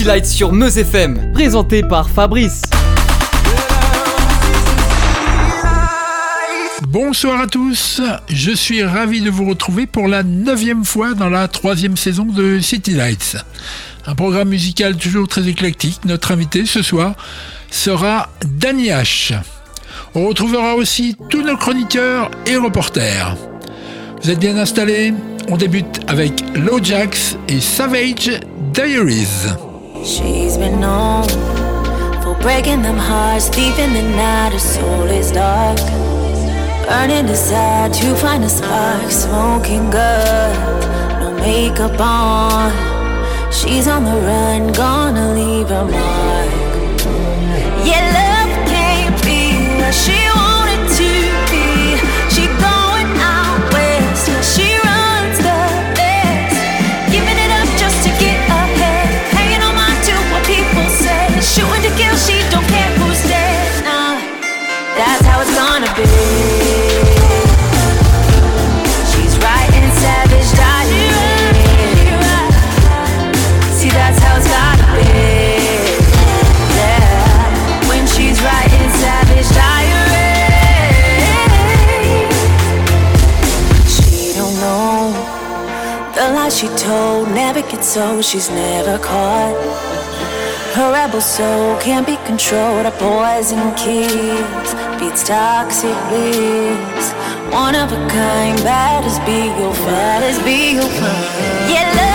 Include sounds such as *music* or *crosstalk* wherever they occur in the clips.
City Lights sur Meuse FM, présenté par Fabrice. Bonsoir à tous, je suis ravi de vous retrouver pour la neuvième fois dans la troisième saison de City Lights. Un programme musical toujours très éclectique. Notre invité ce soir sera Danny H. On retrouvera aussi tous nos chroniqueurs et reporters. Vous êtes bien installés On débute avec Lowjax et Savage Diaries. She's been known for breaking them hearts, thieving the night. Her soul is dark, burning desire to find a spark. Smoking up, no makeup on. She's on the run, gonna leave her mark. she told never gets old, she's never caught. Her rebel soul can't be controlled. Her poison keys beats toxic leaves. One of a kind, bad as be your father's be your friend. Yeah, love.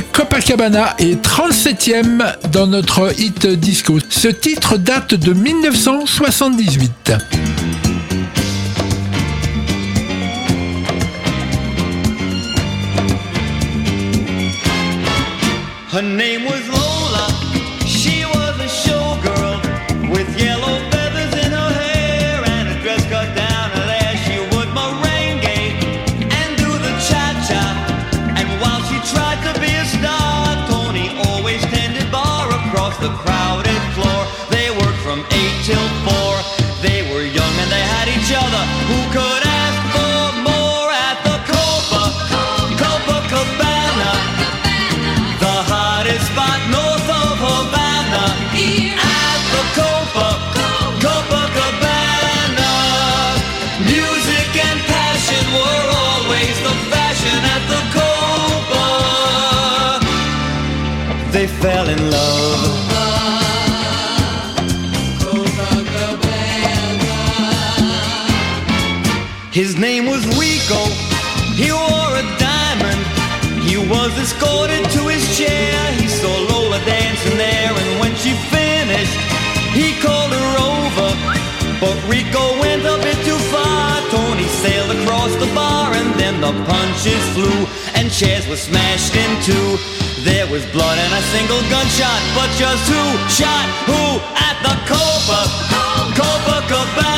Copacabana et 37e dans notre hit disco. Ce titre date de 1978. But Rico went a bit too far. Tony sailed across the bar, and then the punches flew, and chairs were smashed in two. There was blood and a single gunshot, but just who shot who at the Copa, Copacabana, the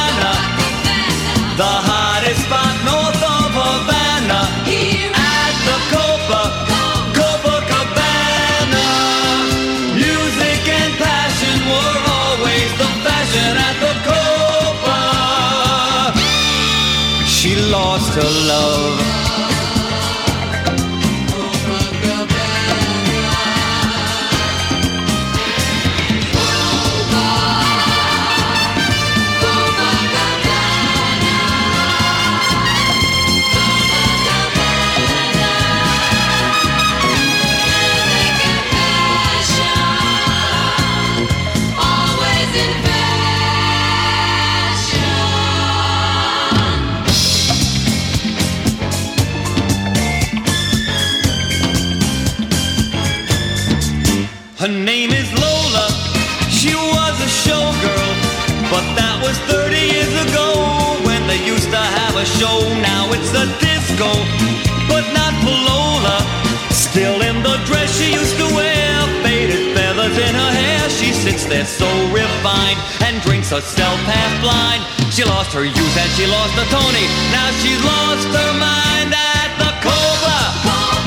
herself half blind. She lost her youth and she lost her Tony. Now she's lost her mind at the Copa,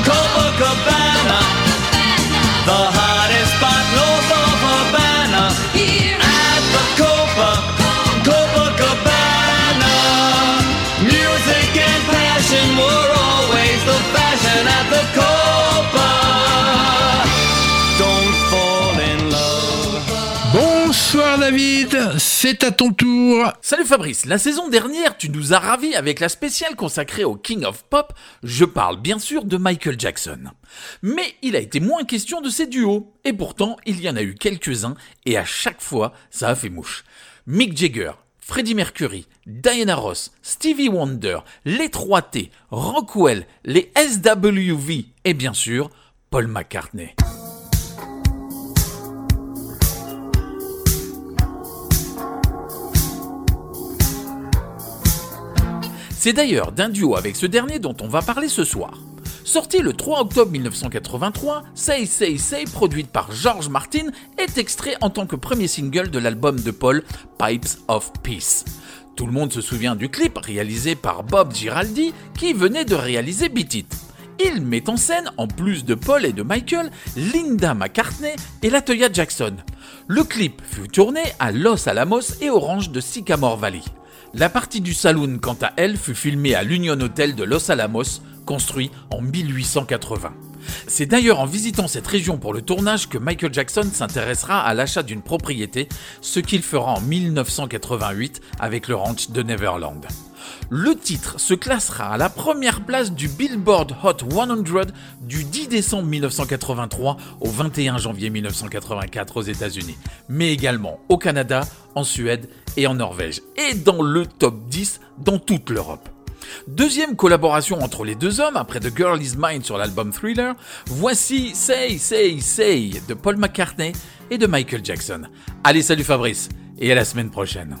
Copacabana. The hottest spot north of Havana At the Copa, Copacabana Music and passion were always the fashion at the Copa David, c'est à ton tour. Salut Fabrice, la saison dernière tu nous as ravis avec la spéciale consacrée au King of Pop, je parle bien sûr de Michael Jackson. Mais il a été moins question de ses duos, et pourtant il y en a eu quelques-uns, et à chaque fois ça a fait mouche. Mick Jagger, Freddie Mercury, Diana Ross, Stevie Wonder, les 3T, Rockwell, les SWV, et bien sûr Paul McCartney. C'est d'ailleurs d'un duo avec ce dernier dont on va parler ce soir. Sorti le 3 octobre 1983, Say Say Say, produite par George Martin, est extrait en tant que premier single de l'album de Paul, Pipes of Peace. Tout le monde se souvient du clip réalisé par Bob Giraldi qui venait de réaliser Beat It. Il met en scène, en plus de Paul et de Michael, Linda McCartney et Latoya Jackson. Le clip fut tourné à Los Alamos et Orange de Sycamore Valley. La partie du saloon, quant à elle, fut filmée à l'Union Hotel de Los Alamos, construit en 1880. C'est d'ailleurs en visitant cette région pour le tournage que Michael Jackson s'intéressera à l'achat d'une propriété, ce qu'il fera en 1988 avec le ranch de Neverland. Le titre se classera à la première place du Billboard Hot 100 du 10 décembre 1983 au 21 janvier 1984 aux États-Unis, mais également au Canada, en Suède et en Norvège, et dans le top 10 dans toute l'Europe. Deuxième collaboration entre les deux hommes après The Girl Is Mine sur l'album Thriller, voici Say Say Say de Paul McCartney et de Michael Jackson. Allez, salut Fabrice et à la semaine prochaine.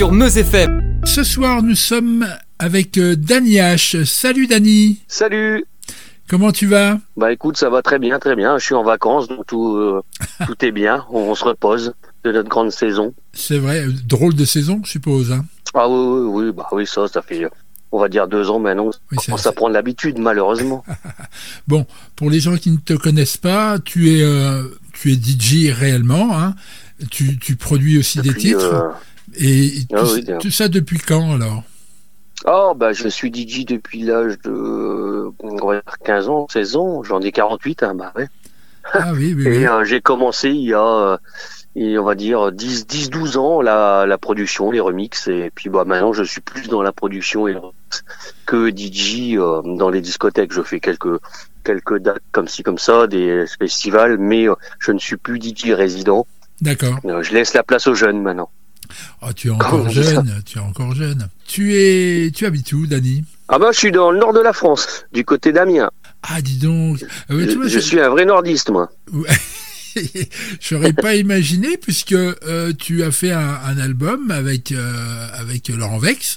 Sur Meuse FM. Ce soir, nous sommes avec euh, Dany H. Salut Dany, Salut comment tu vas? Bah écoute, ça va très bien, très bien. Je suis en vacances, donc tout, euh, tout est bien. On, on se repose de notre grande saison. C'est vrai, euh, drôle de saison, je suppose. Hein Ah oui, oui, oui, bah oui, ça, ça fait, on va dire deux ans maintenant. Oui, On commence à prendre l'habitude, malheureusement. *laughs* Bon, pour les gens qui ne te connaissent pas, tu es, euh, tu es DJ réellement. Hein tu, tu produis aussi des titres. euh, Et tout, Ah oui, tout ça depuis quand alors? Oh, bah je suis DJ depuis l'âge de euh, on va dire 15 ans, 16 ans. J'en ai 48, hein, bah ouais. Ah oui, oui, *laughs* oui. Et euh, j'ai commencé il y a, euh, on va dire 10, 10, 12 ans la, la production, les remixes. Et puis bah maintenant je suis plus dans la production et que DJ euh, dans les discothèques. Je fais quelques quelques dates comme ci comme ça, des festivals, mais euh, je ne suis plus DJ résident. D'accord. Euh, je laisse la place aux jeunes maintenant. Oh, tu es encore jeune, tu es encore jeune. Tu es, tu habites où, Dany Ah bah je suis dans le nord de la France, du côté d'Amiens. Ah, dis donc. Ah tu je, vois, je suis un vrai nordiste moi. *laughs* J'aurais pas imaginé puisque euh, tu as fait un, un album avec euh, avec Laurent Vex.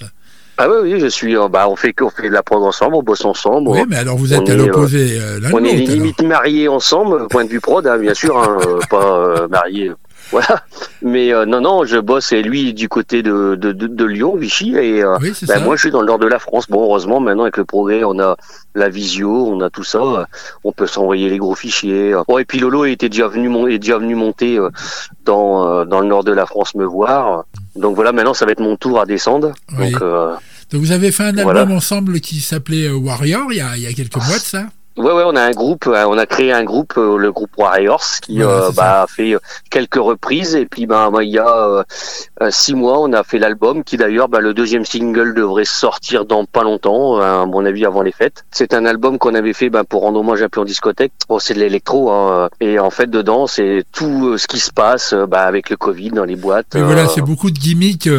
Ah oui, oui, je suis. euh, bah on fait on fait de la prod ensemble, on bosse ensemble. Oui, mais alors vous êtes à l'opposé euh, On est alors. limite mariés ensemble, point de vue prod, hein, bien sûr, hein, euh, pas euh, mariés. Voilà. Mais euh, non, non, je bosse et lui du côté de, de, de, de Lyon, Vichy, et euh, Oui, ben, moi je suis dans le nord de la France. Bon, heureusement, maintenant avec le progrès, on a la visio, on a tout ça, euh, on peut s'envoyer les gros fichiers. Bon, et puis Lolo était déjà venu, mon, est déjà venu monter euh, dans, euh, dans le nord de la France me voir. Donc voilà, maintenant ça va être mon tour à descendre. Oui. Donc euh, Donc vous avez fait un album Voilà. ensemble qui s'appelait euh, Warrior il y, a, il y a quelques mois de ça. Ouais, ouais, on a un groupe, euh, on a créé un groupe, euh, le groupe Warriors, qui euh, bah, a fait quelques reprises. Et puis, bah, bah, il y a euh, six mois, on a fait l'album, qui d'ailleurs, bah, le deuxième single devrait sortir dans pas longtemps, à mon avis, avant les fêtes. C'est un album qu'on avait fait bah, pour rendre hommage peu en discothèque. Bon, c'est de l'électro, hein, et en fait, dedans, c'est tout ce qui se passe bah, avec le Covid dans les boîtes. Mais euh, voilà, c'est beaucoup de gimmicks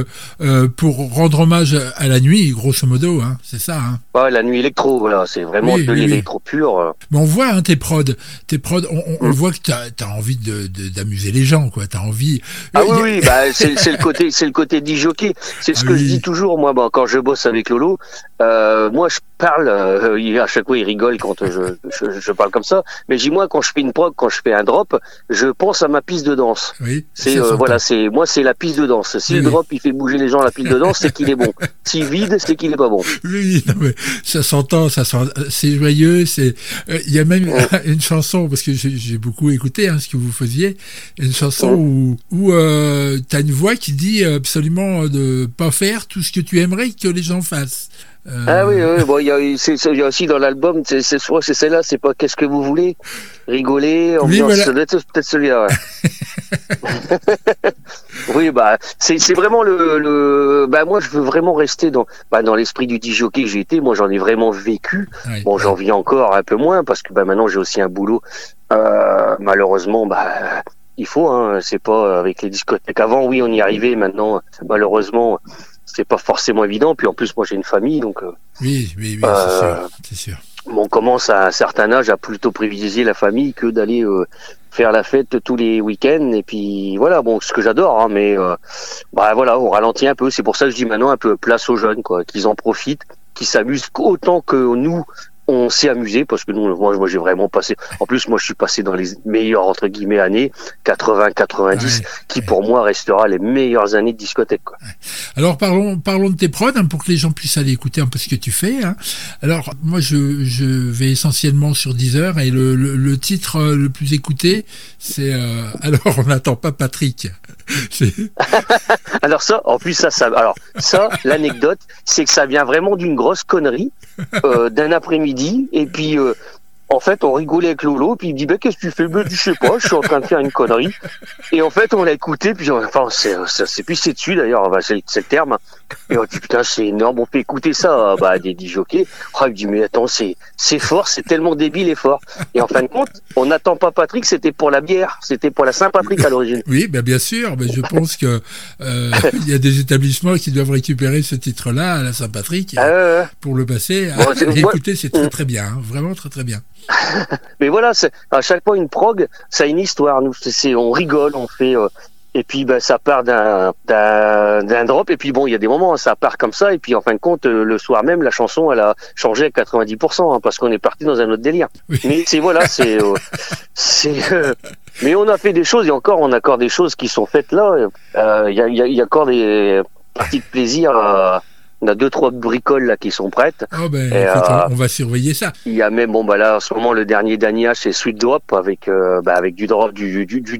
pour rendre hommage à la nuit, grosso modo. Hein, c'est ça. Hein. ouais, la nuit électro, voilà, c'est vraiment Oui, de oui, oui. l'électro pur. Mais on voit hein, tes prods, tes prods, on, on- on Mm. voit que tu as, envie de de- d'amuser les gens, quoi. Tu as envie. Ah Euh, oui, oui, bah, c'est c'est le côté, c'est le côté disjockey. C'est ce Ah que oui. je dis toujours, moi, bah, quand je bosse avec Lolo. Euh, moi, je parle. euh, il- à chaque fois, il rigole quand je, je, je parle comme ça. Mais dis moi, quand je fais une prog, quand je fais un drop, je pense à ma piste de danse. Oui, C'est euh, voilà, c'est moi, c'est la piste de danse. Si Oui, le oui. drop il fait bouger les gens à la piste de danse, c'est qu'il est bon. *laughs* S'il vide, c'est qu'il est pas bon. Oui, non, mais ça s'entend, ça c'est joyeux, c'est. euh, Il y a même *laughs* une chanson parce que j'ai j'ai beaucoup écouté hein, ce que vous faisiez, une chanson où où euh, t'as une voix qui dit absolument de pas faire tout ce que tu aimerais que les gens fassent. Euh, Ah oui, oui, bon, il y a, y aussi dans l'album, c'est, c'est, celle-là, c'est pas qu'est-ce que vous voulez, rigoler, Oui, ambiance, voilà. doit être peut-être celui-là. Ouais. *laughs* oui, bah, c'est, c'est vraiment le, le, bah, moi, je veux vraiment rester dans, bah, dans l'esprit du disjockey que j'ai été. Moi, j'en ai vraiment vécu. Bon, j'en vis encore un peu moins parce que, bah, maintenant, j'ai aussi un boulot. Euh, malheureusement, bah, il faut, hein, c'est pas avec les discothèques. Avant, oui, on y arrivait. Maintenant, malheureusement, c'est pas forcément évident. Puis en plus, moi, j'ai une famille, donc. euh, Oui, oui, oui, c'est Euh, sûr, on commence à un certain âge à plutôt privilégier la famille que d'aller euh, faire la fête tous les week-ends. Et puis voilà, bon, ce que j'adore, hein, mais euh, bah voilà, on ralentit un peu. C'est pour ça que je dis maintenant un peu place aux jeunes, quoi, qu'ils en profitent, qu'ils s'amusent autant que nous. On s'est amusé parce que nous, moi, moi j'ai vraiment passé. En plus, moi, je suis passé dans les meilleures entre guillemets années 80-90, Ouais. qui pour moi restera les meilleures années de discothèque. Quoi. Alors parlons, parlons de tes prods hein, pour que les gens puissent aller écouter un peu ce que tu fais. hein. Alors moi je, je vais essentiellement sur Deezer et le, le, le titre euh, le plus écouté c'est euh, *laughs* alors on n'attend pas Patrick. *laughs* Alors ça, en plus ça, ça, alors ça, l'anecdote, c'est que ça vient vraiment d'une grosse connerie euh, d'un après-midi, et puis euh, en fait on rigolait avec Lolo, puis il dit bah qu'est-ce que tu fais Ben, Je sais pas, je suis en train de faire une connerie. Et en fait on l'a écouté, puis on- enfin c'est c'est c'est pissé dessus d'ailleurs, bah, c'est le terme. Et on dit putain c'est énorme, on peut écouter ça à, bah, des disjockeys. Oh, il me dit mais attends c'est c'est fort, c'est tellement débile et fort. Et en fin de compte, on n'attend pas Patrick, c'était pour la bière, c'était pour la Saint-Patrick à l'origine. Oui, ben bien sûr, mais je pense que euh, il y a des établissements qui doivent récupérer ce titre-là à la Saint-Patrick Ah, pour le passer. Bon, moi- écoutez, c'est très très bien, hein, vraiment très très bien. *laughs* Mais voilà, à chaque fois une prog, ça a une histoire. Nous, c'est- on rigole, on fait, euh, Et puis bah, ça part d'un d'un drop. Et puis bon, il y a des moments, hein, ça part comme ça. Et puis en fin de compte, euh, le soir même, la chanson, elle a changé à 90% hein, parce qu'on est parti dans un autre délire. Oui. Mais c'est voilà, c'est euh, c'est. euh, mais on a fait des choses et encore, on a encore des choses qui sont faites là. Euh, Il y, a, y a- y a encore des parties de plaisir. euh, on a deux trois bricoles là qui sont prêtes. Oh ben, Et, écoute, euh, on, va surveiller ça. Il y a même bon bah là en ce moment le dernier Danny H c'est Sweet Drop avec euh, bah, avec du drop du du, du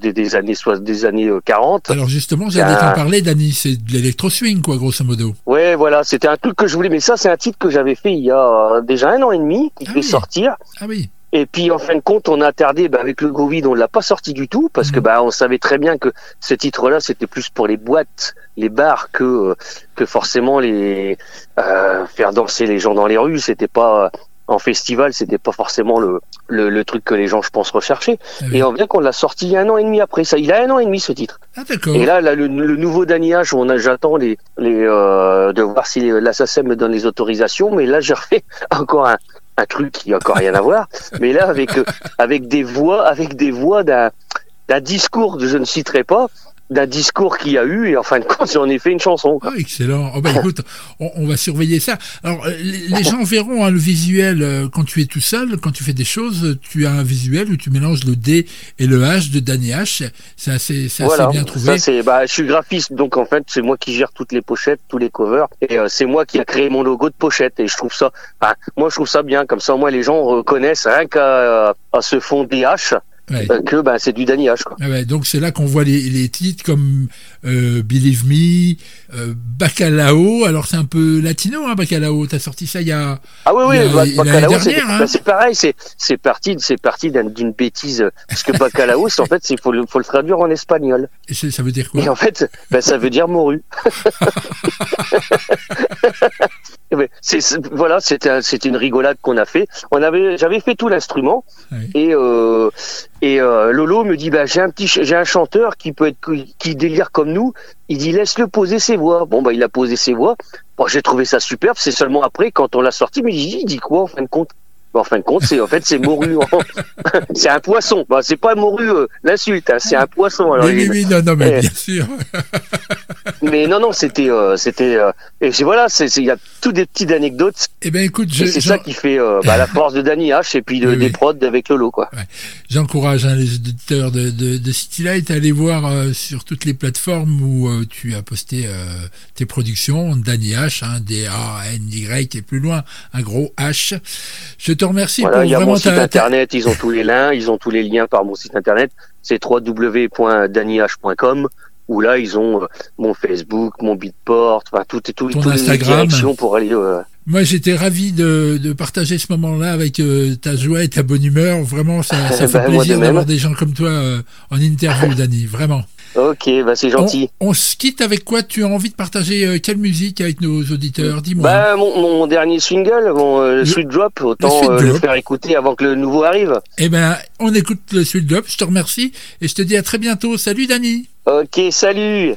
des, des années soit des années euh, 40. Alors justement, j'allais t'en parler, Dani, c'est de l'électro-swing, quoi, grosso modo. Ouais voilà c'était un truc que je voulais mais ça c'est un titre que j'avais fait il y a euh, déjà un an et demi qui Ah devait oui. sortir Ah oui, et puis en fin de compte on a tardé bah, avec le Covid on l'a pas sorti du tout parce que bah on savait très bien que ce titre là c'était plus pour les boîtes les bars que euh, que forcément les euh, faire danser les gens dans les rues. C'était pas en festival c'était pas forcément le, le le truc que les gens je pense recherchaient Ah oui. Et on vient qu'on l'a sorti il y a un an et demi après ça. Il a un an et demi ce titre. Ah. Et là, là, le, le nouveau H, on a, j'attends les, les, euh, de voir si l'assassin me donne les autorisations. Mais là, j'ai refait *laughs* encore un, un truc qui a encore rien à voir. *laughs* Mais là, avec, euh, avec des voix, avec des voix d'un, d'un discours que je ne citerai pas, d'un discours qu'il y a eu. Et en fin de compte, *laughs* j'en ai fait une chanson. Ah, excellent. Oh, bah, écoute, on, on va surveiller ça. Alors, euh, les, les gens verront hein, le visuel euh, quand tu es tout seul, quand tu fais des choses, tu as un visuel où tu mélanges le D et le H de Danny H. C'est assez, c'est assez Voilà, bien trouvé. ça c'est, bah, je suis graphiste, donc en fait c'est moi qui gère toutes les pochettes, tous les covers, et euh, c'est moi qui a créé mon logo de pochette, et je trouve ça, moi je trouve ça bien, comme ça moi les gens reconnaissent rien qu'à à ce fond DH Ouais. euh, que bah, c'est du Danny H quoi. Ah ouais, donc c'est là qu'on voit les, les titres comme euh, Believe Me, euh, Bacalao. Alors c'est un peu latino, hein, Bacalao. T'as sorti ça il y a. Ah oui oui, Il a- bah, il Bacalao, c'est hein. bah, c'est pareil, c'est c'est parti c'est parti d'un- d'une bêtise parce que Bacalao en fait c'est faut le faut le traduire en espagnol et ça veut dire et quoi en fait ça veut dire morue. *laughs* Eh ben, voilà, c'était un- c'était une rigolade qu'on a fait. On avait, j'avais fait tout l'instrument et euh, et euh, Lolo me dit bah j'ai un petit, j'ai un chanteur qui peut être qui délire comme nous. Il dit laisse-le poser ses voix. Bon bah il a posé ses voix. Bon j'ai trouvé ça superbe. C'est seulement après quand on l'a sorti, mais il dit quoi en fin de compte? Bah, En fin de compte, c'est en fait c'est morue. *laughs* c'est un poisson. Bah, c'est pas morue euh, l'insulte, hein, c'est un poisson. Alors, Oui, oui, il- oui, non, non, mais Eh. bien sûr. *laughs* Mais non non, c'était euh, c'était euh, et voilà, c'est il y a toutes des petites anecdotes. Eh ben écoute, je- c'est ça qui fait euh, bah, la force de Danny H et puis de, Oui, des oui. prods avec Lolo quoi. j'encourage hein, les auditeurs de, de, de City Light à aller voir sur toutes les plateformes où tu as posté tes productions, Danny H, hein, D-A-N-Y et plus loin, un gros H. Je te remercie Voilà, pour il y a vraiment mon site internet, ils ont tous les liens, ils ont tous les liens par mon site internet, c'est www.dannyh.com où là ils ont euh, mon Facebook, mon Beatport, enfin tout et tout, toutes les directions pour aller. euh, Moi, j'étais ravi de, de partager ce moment-là avec euh, ta joie et ta bonne humeur. Vraiment, ça, *laughs* ça fait Bah, de plaisir d'avoir des gens comme toi euh, en interview, *laughs* Dani. Vraiment. Ok, bah c'est gentil. On, on se quitte avec quoi? Tu as envie de partager euh, quelle musique avec nos auditeurs? Dis-moi. Bah mon, mon dernier single, mon Le- Sweet Drop, autant le faire écouter avant que le nouveau arrive. Eh ben, on écoute le Sweet Drop. Je te remercie et je te dis à très bientôt. Salut, Dani. Ok, salut.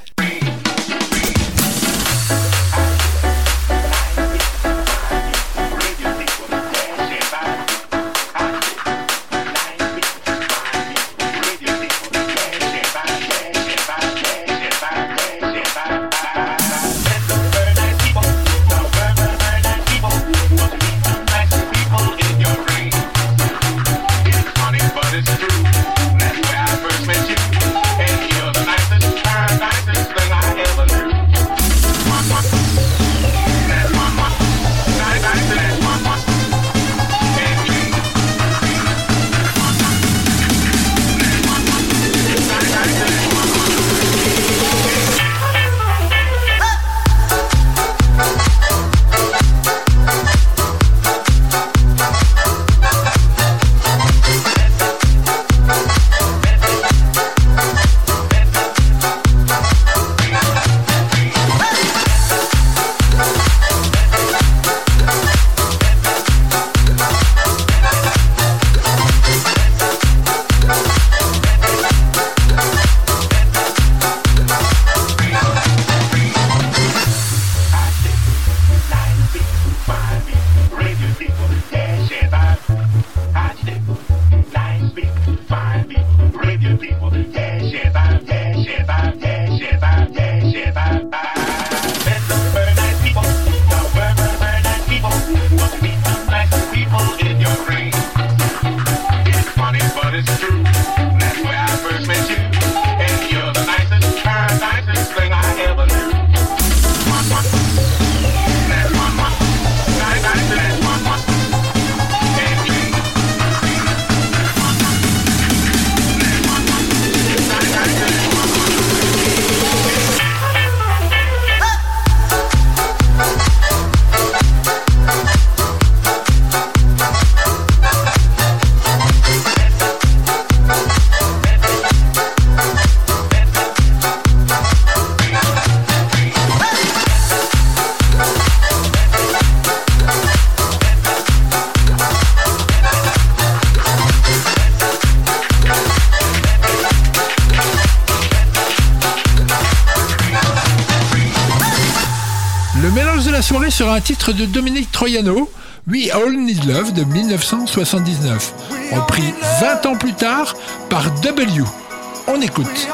de Dominique Troiano, We All Need Love de 1979, repris 20 ans plus tard par W. On écoute.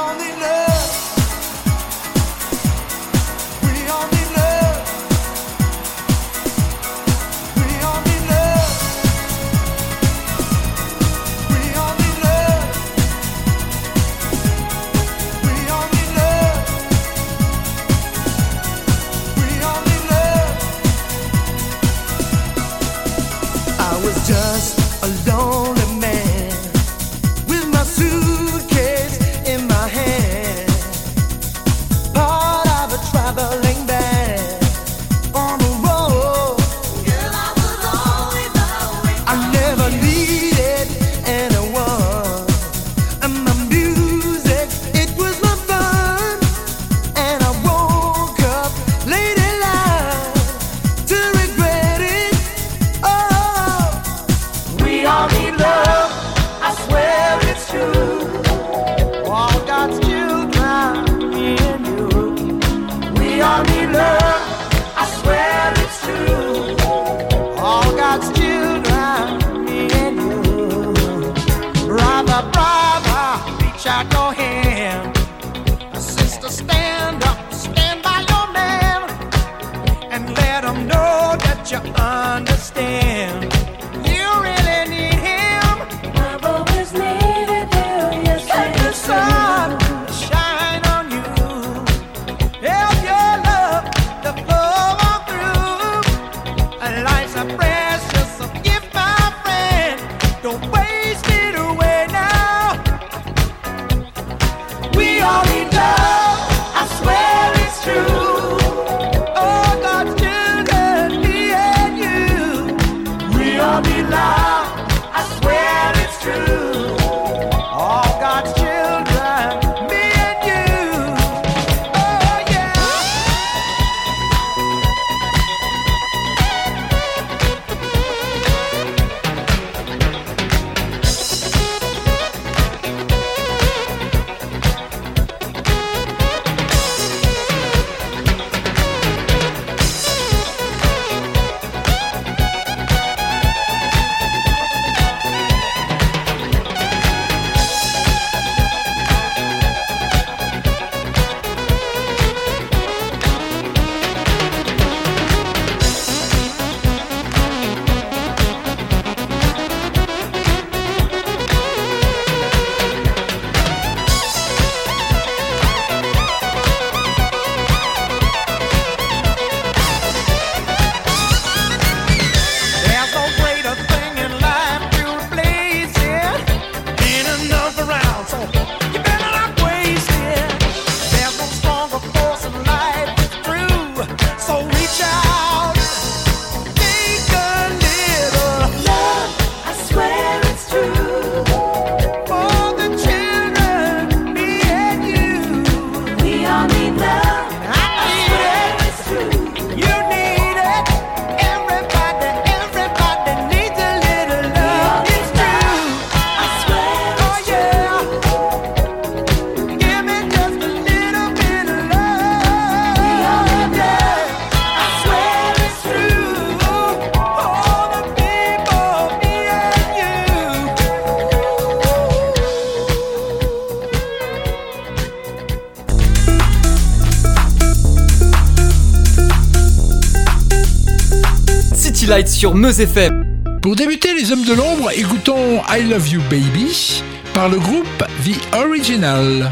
Pour débuter les hommes de l'ombre, écoutons I Love You Baby par le groupe The Original.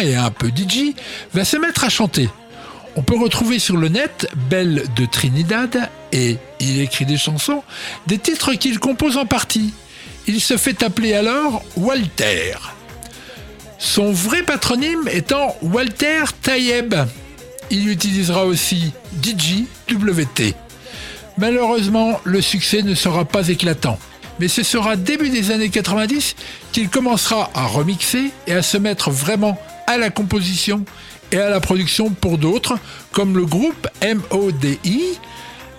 et un peu DJ, va se mettre à chanter. On peut retrouver sur le net Belle de Trinidad et il écrit des chansons, des titres qu'il compose en partie. Il se fait appeler alors Walter. Son vrai patronyme étant Walter Tayeb. Il utilisera aussi DJ WT. Malheureusement, le succès ne sera pas éclatant. Mais ce sera début des années 90 qu'il commencera à remixer et à se mettre vraiment à la composition et à la production pour d'autres, comme le groupe MODI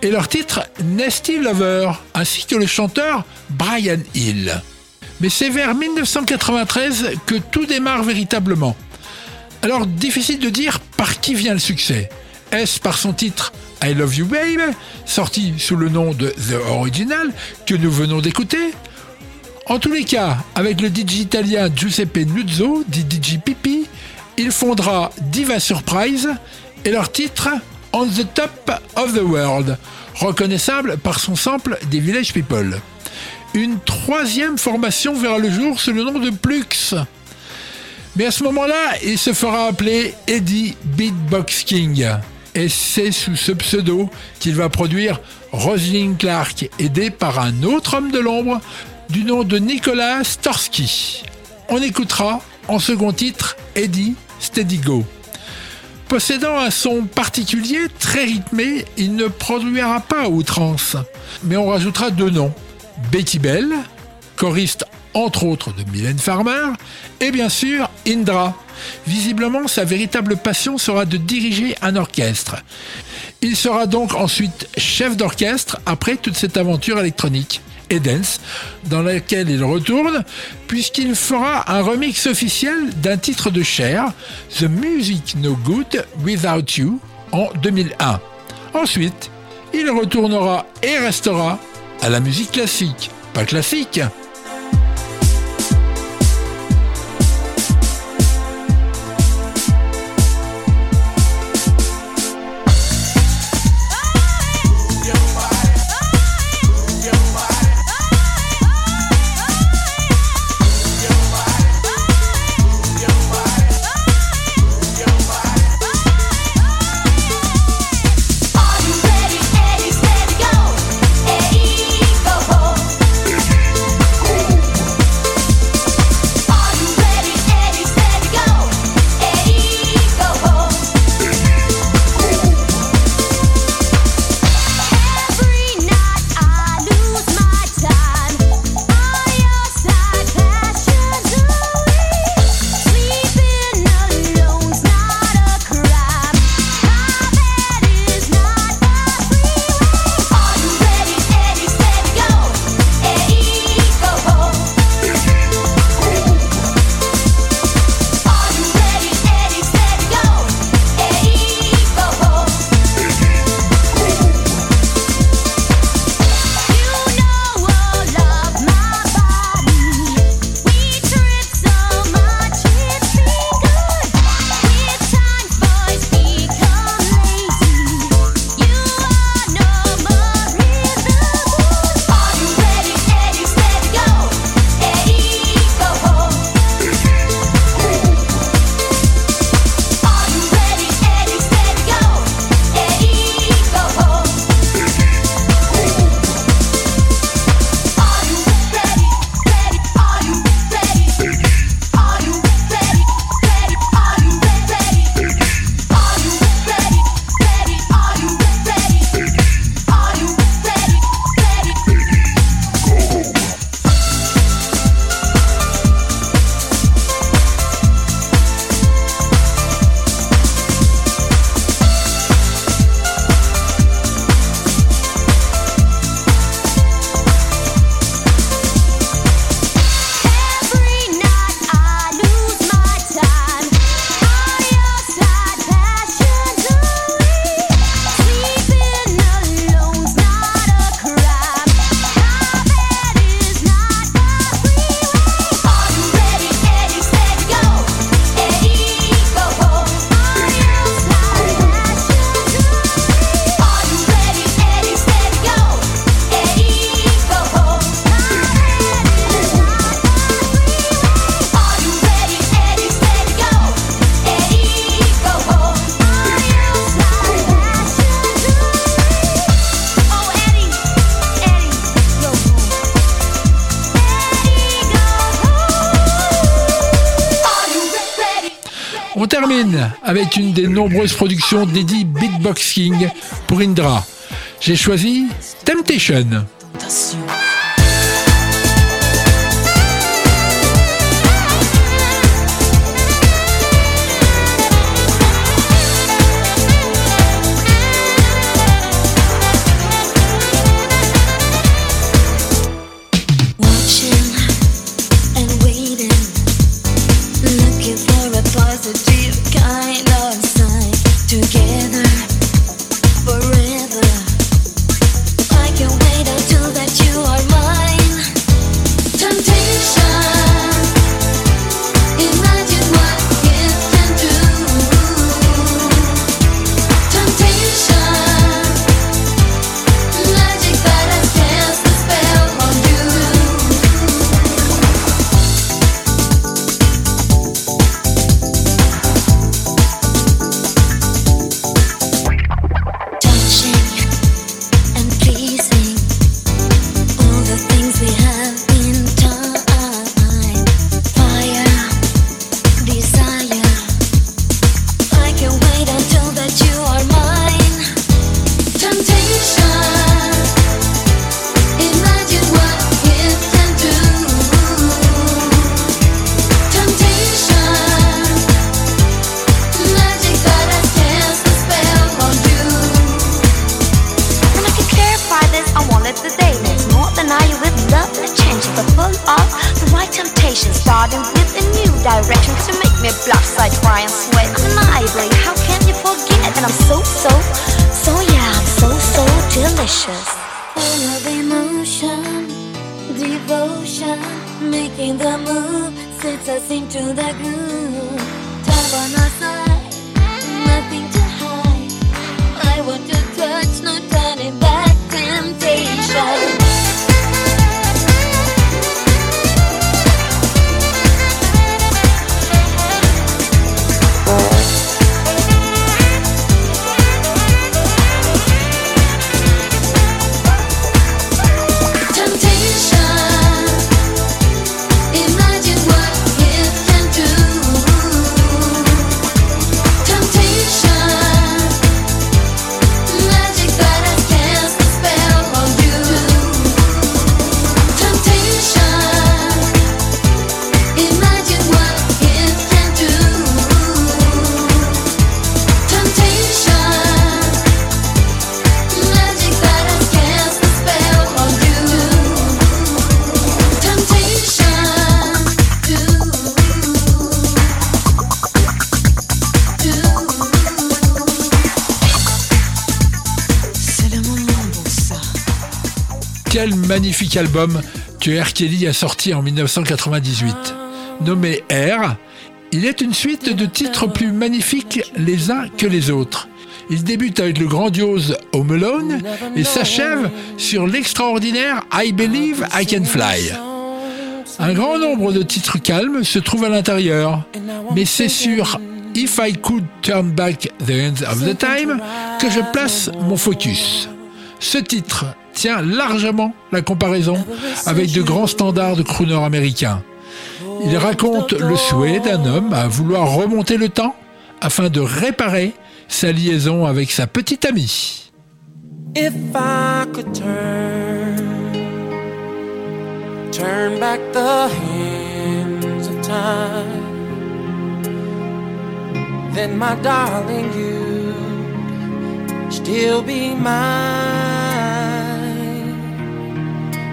et leur titre Nasty Lover, ainsi que le chanteur Brian Hill. Mais c'est vers 1993 que tout démarre véritablement. Alors difficile de dire par qui vient le succès. Est-ce par son titre I Love You Babe, sorti sous le nom de The Original, que nous venons d'écouter En tous les cas, avec le DJ italien Giuseppe Nuzzo, dit DJ il fondera Diva Surprise et leur titre On the Top of the World, reconnaissable par son sample des Village People. Une troisième formation verra le jour sous le nom de Plux. Mais à ce moment-là, il se fera appeler Eddie Beatbox King. Et c'est sous ce pseudo qu'il va produire Rosalind Clark, aidé par un autre homme de l'ombre du nom de Nicolas Storsky. On écoutera en second titre Eddie Steady Go. Possédant un son particulier, très rythmé, il ne produira pas à outrance. Mais on rajoutera deux noms. Betty Bell, choriste entre autres de Mylène Farmer, et bien sûr Indra. Visiblement, sa véritable passion sera de diriger un orchestre. Il sera donc ensuite chef d'orchestre après toute cette aventure électronique dans laquelle il retourne puisqu'il fera un remix officiel d'un titre de Cher, The Music No Good Without You, en 2001. Ensuite, il retournera et restera à la musique classique. Pas classique, nombreuses productions d'Eddie Beatbox King pour Indra. J'ai choisi Temptation. Magnifique album que R. Kelly a sorti en 1998. Nommé R, il est une suite de titres plus magnifiques les uns que les autres. Il débute avec le grandiose Home Alone et s'achève sur l'extraordinaire I Believe I Can Fly. Un grand nombre de titres calmes se trouvent à l'intérieur, mais c'est sur If I Could Turn Back the Hands of the Time que je place mon focus. Ce titre tient largement la comparaison avec de grands standards de crooner américains. Il raconte le souhait d'un homme à vouloir remonter le temps afin de réparer sa liaison avec sa petite amie.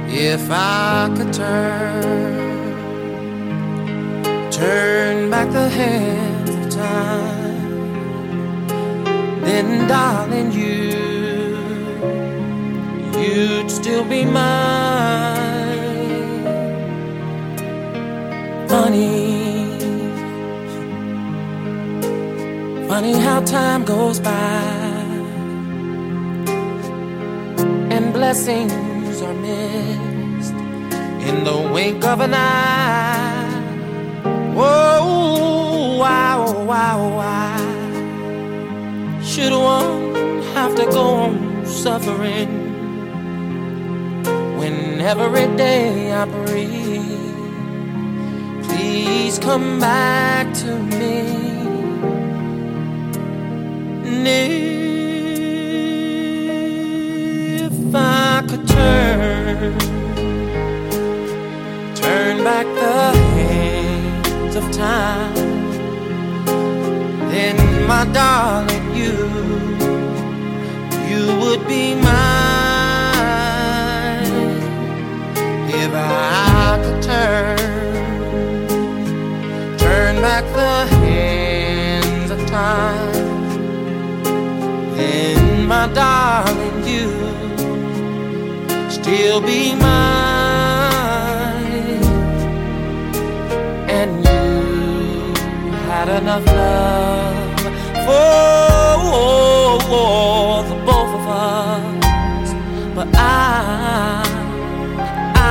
If I could turn, turn back the hands of time, then darling, you you'd still be mine. Funny, funny how time goes by and blessings in the wink of an eye. Oh, Whoa, oh, wow, oh, wow, why should one have to go on suffering? when every day I breathe. Please come back to me. if I could turn, turn back the hands of time, then my darling, you, you would be mine. If I could turn, turn back the hands of time then my darling, you still be mine, and you had enough love for the both of us, but I, I,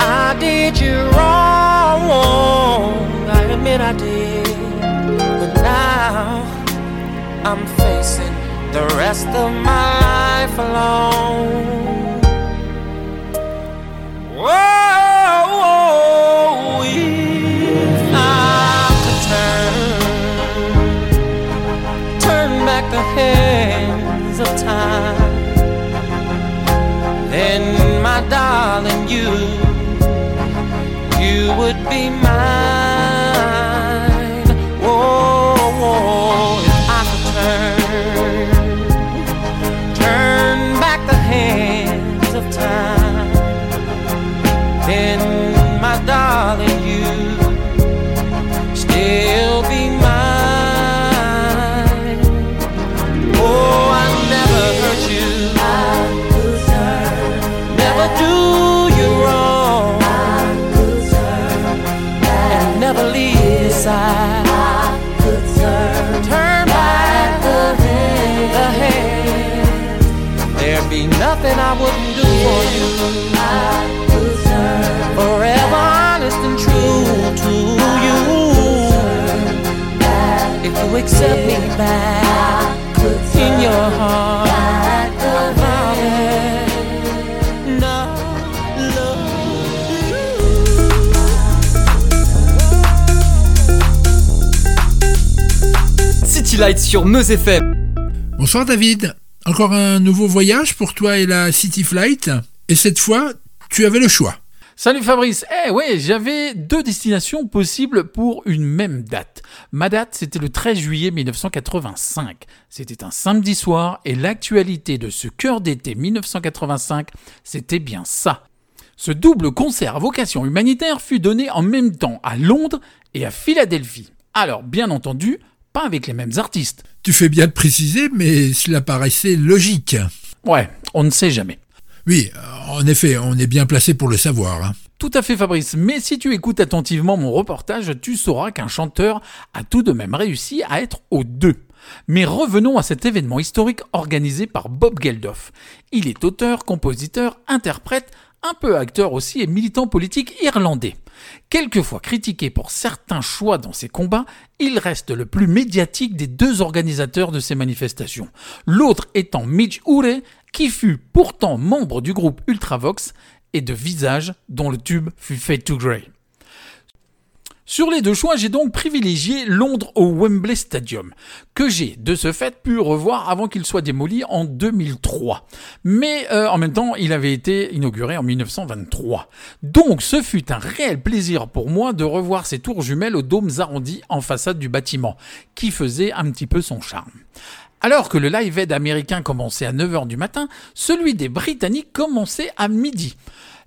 I did you wrong. I admit I did, but now. I'm facing the rest of my life alone. Darling, you, you would be mine. If you accept me back in your heart. City Lights sur Meuse FM. Bonsoir David. Encore un nouveau voyage pour toi et la City Flight. Et cette fois, tu avais le choix. Salut Fabrice, eh ouais, j'avais deux destinations possibles pour une même date. Ma date, c'était le 13 juillet 1985. C'était un samedi soir et l'actualité de ce cœur d'été 1985, c'était bien ça. Ce double concert à vocation humanitaire fut donné en même temps à Londres et à Philadelphie. Alors, bien entendu, pas avec les mêmes artistes. Tu fais bien de préciser, mais cela paraissait logique. Ouais, on ne sait jamais. Oui, en effet, on est bien placé pour le savoir. hein. Tout à fait Fabrice, mais si tu écoutes attentivement mon reportage, tu sauras qu'un chanteur a tout de même réussi à être aux deux. Mais revenons à cet événement historique organisé par Bob Geldof. Il est auteur, compositeur, interprète, un peu acteur aussi et militant politique irlandais. Quelquefois critiqué pour certains choix dans ses combats, il reste le plus médiatique des deux organisateurs de ces manifestations. L'autre étant Mitch Ure, qui fut pourtant membre du groupe Ultravox et de Visage, dont le tube fut Fade to Grey. Sur les deux choix, j'ai donc privilégié Londres au Wembley Stadium, que j'ai de ce fait pu revoir avant qu'il soit démoli en 2003. Mais euh, en même temps, il avait été inauguré en 1923. Donc ce fut un réel plaisir pour moi de revoir ces tours jumelles aux dômes arrondis en façade du bâtiment, qui faisaient un petit peu son charme. Alors que le live aid américain commençait à 9h du matin, celui des Britanniques commençait à midi.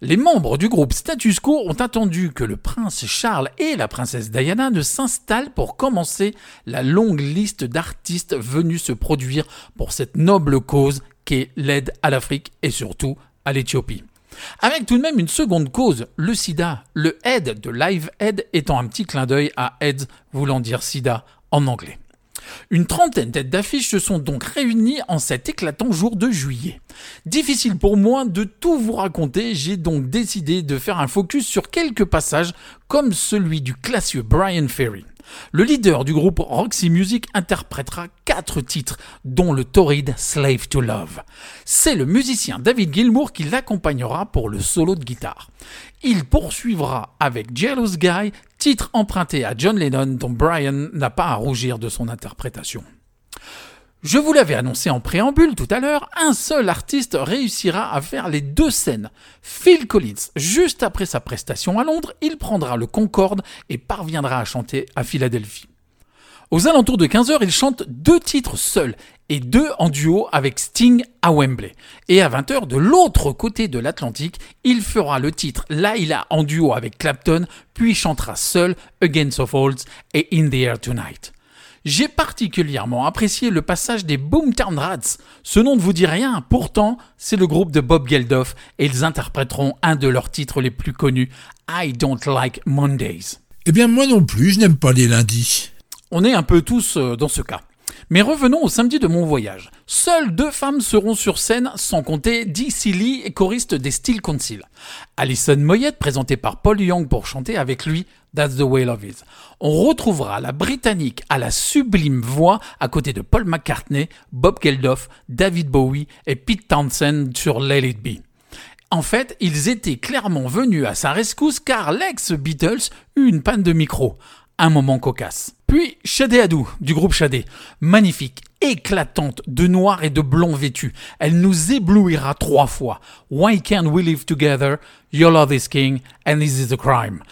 Les membres du groupe Status Quo ont attendu que le prince Charles et la princesse Diana ne s'installent pour commencer la longue liste d'artistes venus se produire pour cette noble cause qu'est l'aide à l'Afrique et surtout à l'Éthiopie. Avec tout de même une seconde cause, le sida, le aid de Live Aid étant un petit clin d'œil à AIDS voulant dire sida en anglais. Une trentaine têtes d'affiches se sont donc réunies en cet éclatant jour de juillet. Difficile pour moi de tout vous raconter, j'ai donc décidé de faire un focus sur quelques passages comme celui du classieux Brian Ferry. Le leader du groupe Roxy Music interprétera quatre titres, dont le torride Slave to Love. C'est le musicien David Gilmour qui l'accompagnera pour le solo de guitare. Il poursuivra avec Jealous Guy, titre emprunté à John Lennon dont Brian n'a pas à rougir de son interprétation. Je vous l'avais annoncé en préambule tout à l'heure, un seul artiste réussira à faire les deux scènes. Phil Collins, juste après sa prestation à Londres, il prendra le Concorde et parviendra à chanter à Philadelphie. Aux alentours de 15h, il chante deux titres seuls et deux en duo avec Sting à Wembley. Et à 20h, de l'autre côté de l'Atlantique, il fera le titre Laila en duo avec Clapton, puis chantera seul Against of Olds et In the Air Tonight. J'ai particulièrement apprécié le passage des Boomtown Rats. Ce nom ne vous dit rien, pourtant, c'est le groupe de Bob Geldof et ils interpréteront un de leurs titres les plus connus, I Don't Like Mondays. Eh bien, moi non plus, je n'aime pas les lundis. On est un peu tous euh, dans ce cas. Mais revenons au samedi de mon voyage. Seules deux femmes seront sur scène, sans compter Dee Lee, choriste des Steel Council. Alison Moyette, présentée par Paul Young pour chanter avec lui That's the Way Love Is. On retrouvera la Britannique à la sublime voix à côté de Paul McCartney, Bob Geldof, David Bowie et Pete Townsend sur Let It Be. En fait, ils étaient clairement venus à sa rescousse car l'ex-Beatles eut une panne de micro. Un moment cocasse. Puis Shadé Adou, du groupe Shadé. Magnifique, éclatante, de noir et de blond vêtue. Elle nous éblouira trois fois. Why can't we live together? Your love is king and this is a crime.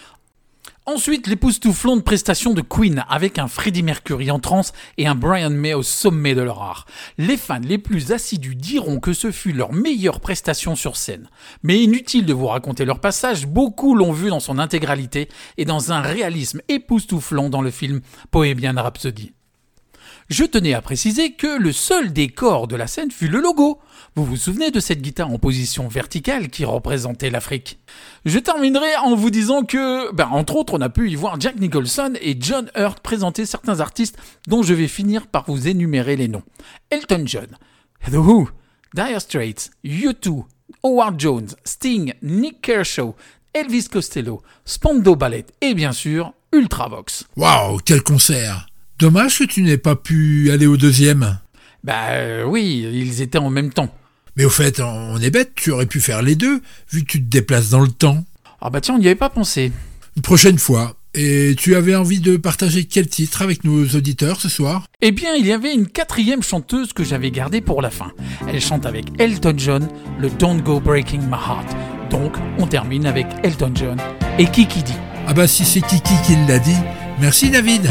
Ensuite, l'époustouflante prestation de Queen avec un Freddie Mercury en transe et un Brian May au sommet de leur art. Les fans les plus assidus diront que ce fut leur meilleure prestation sur scène. Mais inutile de vous raconter leur passage, beaucoup l'ont vu dans son intégralité et dans un réalisme époustouflant dans le film Bohemian Rhapsody. Je tenais à préciser que le seul décor de la scène fut le logo. Vous vous souvenez de cette guitare en position verticale qui représentait l'Afrique? Je terminerai en vous disant que, ben, entre autres, on a pu y voir Jack Nicholson et John Hurt présenter certains artistes dont je vais finir par vous énumérer les noms. Elton John, The Who, Dire Straits, U2, Howard Jones, Sting, Nick Kershaw, Elvis Costello, Spando Ballet et bien sûr Ultravox. Waouh, quel concert Dommage que tu n'aies pas pu aller au deuxième. Bah euh, oui, ils étaient en même temps. Mais au fait, on est bête, tu aurais pu faire les deux, vu que tu te déplaces dans le temps. Ah bah tiens, on n'y avait pas pensé. Une prochaine fois. Et tu avais envie de partager quel titre avec nos auditeurs ce soir? Eh bien, il y avait une quatrième chanteuse que j'avais gardée pour la fin. Elle chante avec Elton John, le Don't Go Breaking My Heart. Donc, on termine avec Elton John et Kiki D. Ah bah si c'est Kiki qui l'a dit, merci David.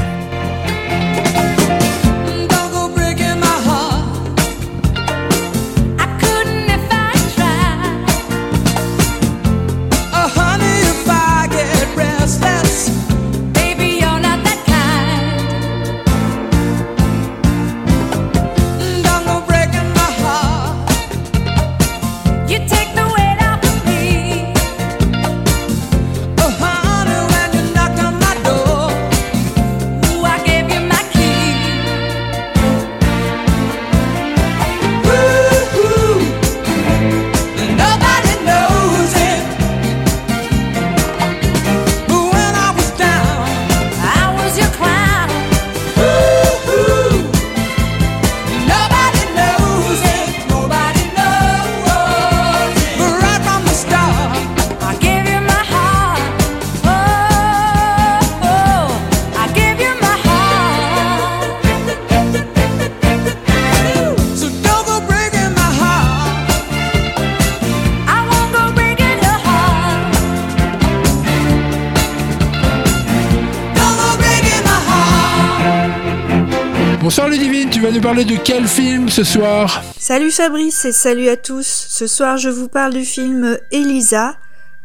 Parler de quel film ce soir Salut Fabrice et salut à tous. Ce soir, je vous parle du film Elisa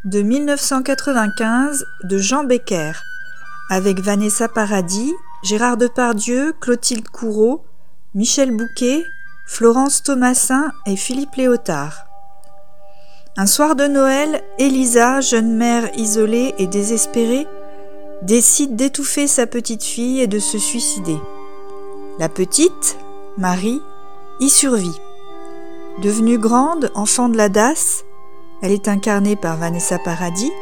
de 1995 de Jean Becker avec Vanessa Paradis, Gérard Depardieu, Clotilde Courreau, Michel Bouquet, Florence Thomasin et Philippe Léotard. Un soir de Noël, Elisa, jeune mère isolée et désespérée, décide d'étouffer sa petite fille et de se suicider. La petite, Marie, y survit. Devenue grande, enfant de la DAS, elle est incarnée par Vanessa Paradis,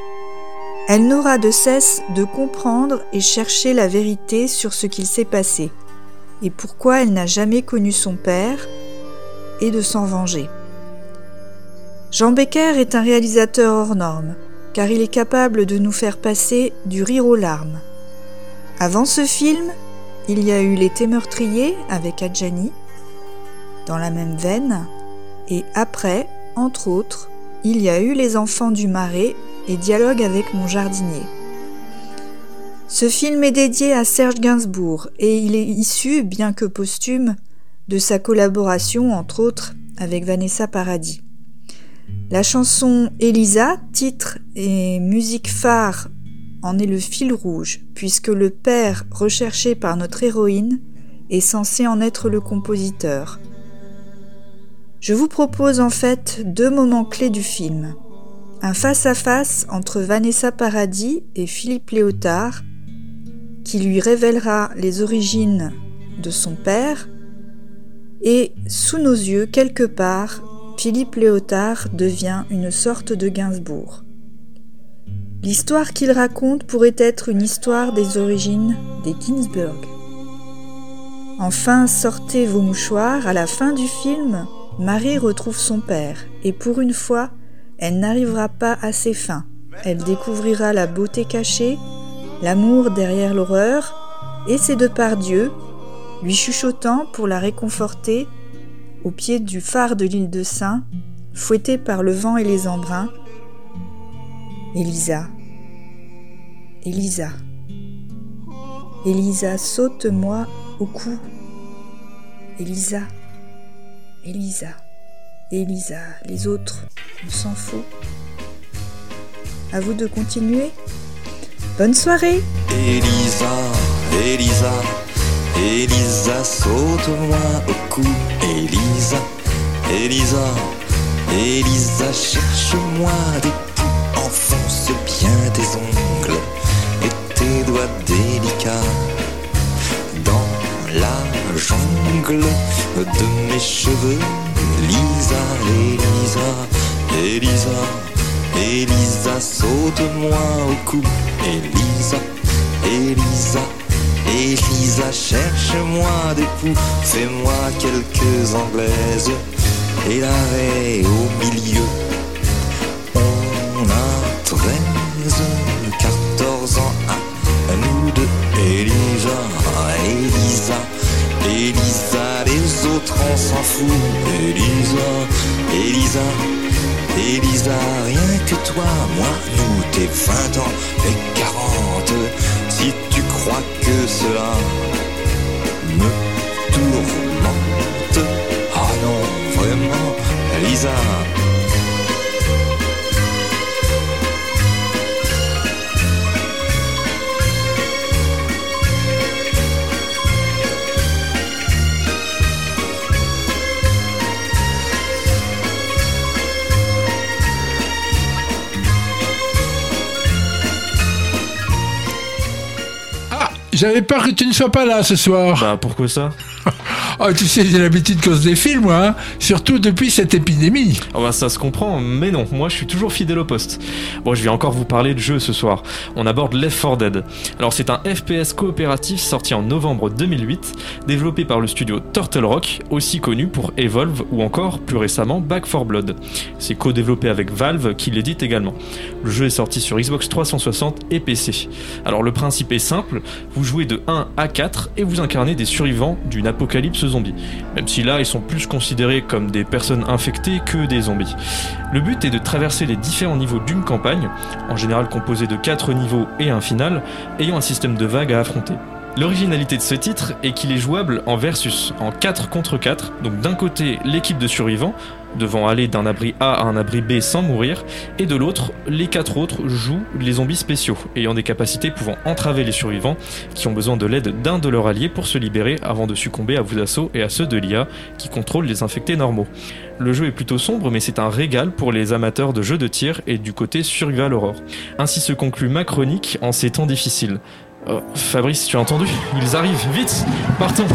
elle n'aura de cesse de comprendre et chercher la vérité sur ce qu'il s'est passé et pourquoi elle n'a jamais connu son père et de s'en venger. Jean Becker est un réalisateur hors norme car il est capable de nous faire passer du rire aux larmes. Avant ce film, il y a eu L'été meurtrier avec Adjani, dans la même veine. Et après, entre autres, il y a eu Les Enfants du Marais et Dialogue avec mon jardinier. Ce film est dédié à Serge Gainsbourg et il est issu, bien que posthume, de sa collaboration, entre autres, avec Vanessa Paradis. La chanson Elisa, titre et musique phare, en est le fil rouge, puisque le père recherché par notre héroïne est censé en être le compositeur. Je vous propose en fait deux moments clés du film. Un face-à-face entre Vanessa Paradis et Philippe Léotard, qui lui révélera les origines de son père, et sous nos yeux, quelque part, Philippe Léotard devient une sorte de Gainsbourg. L'histoire qu'il raconte pourrait être une histoire des origines des Ginsberg. Enfin, sortez vos mouchoirs, à la fin du film, Marie retrouve son père, et pour une fois, elle n'arrivera pas à ses fins. Elle découvrira la beauté cachée, l'amour derrière l'horreur, et c'est de par Dieu, lui chuchotant pour la réconforter, au pied du phare de l'île de Saint, fouettée par le vent et les embruns, Elisa, Elisa, Elisa, saute-moi au cou. Elisa, Elisa, Elisa, les autres, on s'en fout. À vous de continuer. Bonne soirée Elisa, Elisa, Elisa, saute-moi au cou. Elisa, Elisa, Elisa, cherche-moi des. Enfonce bien tes ongles et tes doigts délicats dans la jungle de mes cheveux. Elisa, Elisa, Elisa, Elisa, saute-moi au cou. Elisa, Elisa, Elisa, cherche-moi des poux, fais-moi quelques anglaises et l'arrêt au milieu. On a 13, 14 ans à nous deux. Elisa, Elisa, Elisa, les autres on s'en fout. Elisa, Elisa, Elisa, rien que toi, moi, nous, tes 20 ans et 40. Si tu crois que cela me tourmente, J'avais peur que tu ne sois pas là ce soir. Bah pourquoi ça? Oh, tu sais, j'ai l'habitude qu'on se défile, moi, hein, surtout depuis cette épidémie. Oh bah ça se comprend, mais non, moi je suis toujours fidèle au poste. Bon, je vais encore vous parler de jeu ce soir. On aborde Left 4 Dead. Alors c'est un FPS coopératif sorti en novembre 2008, développé par le studio Turtle Rock, aussi connu pour Evolve ou encore plus récemment Back 4 Blood. C'est co-développé avec Valve qui l'édite également. Le jeu est sorti sur Xbox 360 et PC. Alors le principe est simple, vous jouez de 1 à 4 et vous incarnez des survivants d'une apocalypse zombie. Même si là ils sont plus considérés comme des personnes infectées que des zombies. Le but est de traverser les différents niveaux d'une campagne, en général composée de 4 niveaux et un final, ayant un système de vagues à affronter. L'originalité de ce titre est qu'il est jouable en versus, en 4 contre 4, donc d'un côté l'équipe de survivants, devant aller d'un abri A à un abri B sans mourir, et de l'autre, les quatre autres jouent les zombies spéciaux, ayant des capacités pouvant entraver les survivants, qui ont besoin de l'aide d'un de leurs alliés pour se libérer avant de succomber à vos assauts et à ceux de l'IA, qui contrôlent les infectés normaux. Le jeu est plutôt sombre, mais c'est un régal pour les amateurs de jeux de tir et du côté survival horror. Ainsi se conclut ma chronique en ces temps difficiles. Oh, Fabrice, tu as entendu Ils arrivent, vite Partons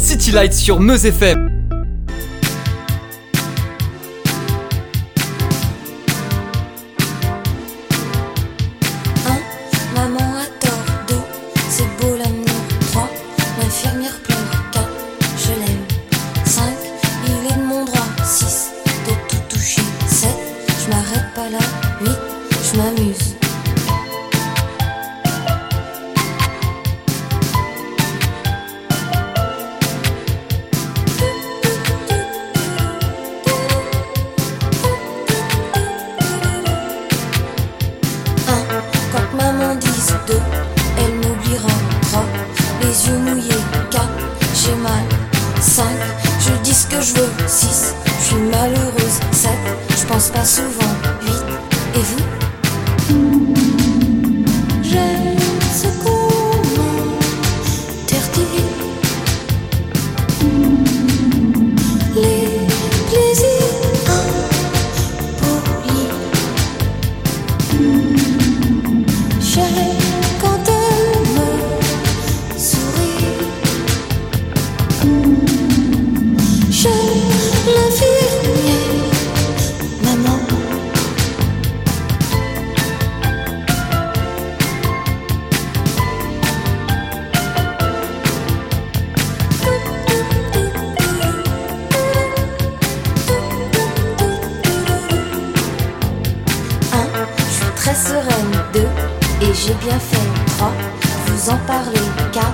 City Lights sur Meuse FM. Très sereine. Deux, et j'ai bien fait. Trois, vous en parlez. Quatre,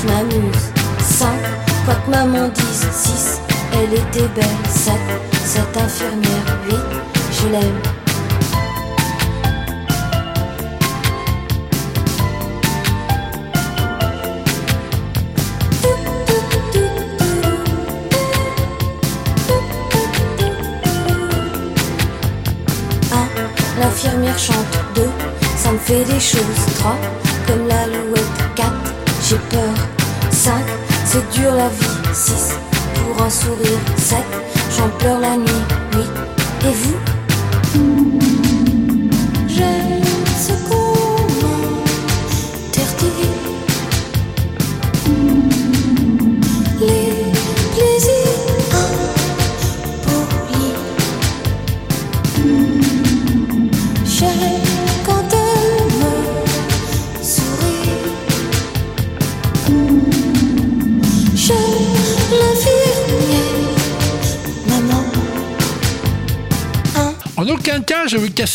je m'amuse. Cinq, quoi que maman dise. Six, elle était belle. Sept, cette infirmière. Huit, je l'aime. L'infirmière chante. Fait des choses. Trois, comme l'alouette. Quatre, j'ai peur. Cinq, c'est dur la vie. Six, pour un sourire. Sept, j'en pleure la nuit. Huit, et vous?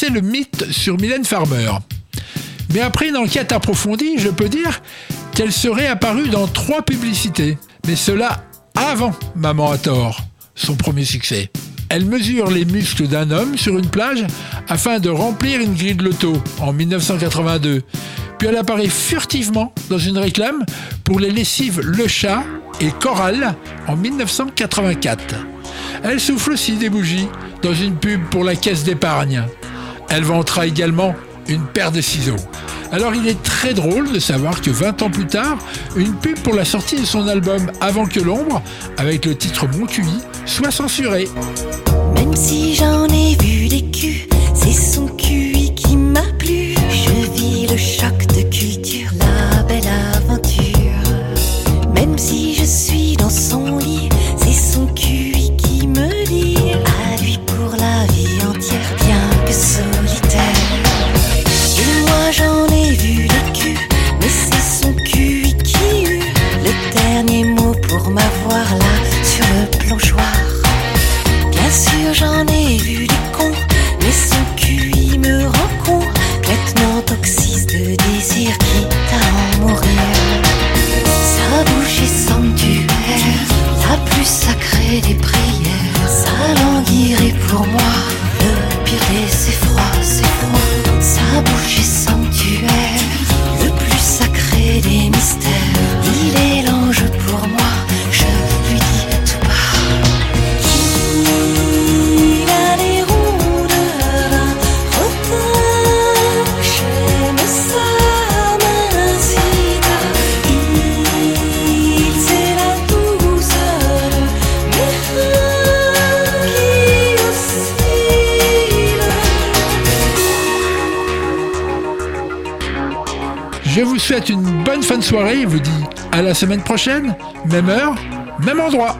Le mythe sur Mylène Farmer. Mais après une enquête approfondie, je peux dire qu'elle serait apparue dans trois publicités. Mais cela avant Maman à tort, son premier succès. Elle mesure les muscles d'un homme sur une plage afin de remplir une grille de loto en 1982. Puis elle apparaît furtivement dans une réclame pour les lessives Le Chat et Coral en 1984. Elle souffle aussi des bougies dans une pub pour la caisse d'épargne. Elle vantera également une paire de ciseaux. Alors il est très drôle de savoir que 20 ans plus tard, une pub pour la sortie de son album Avant que l'ombre, avec le titre Mon QI, soit censurée. Même si j'en ai vu des culs, c'est son la semaine prochaine, même heure, même endroit.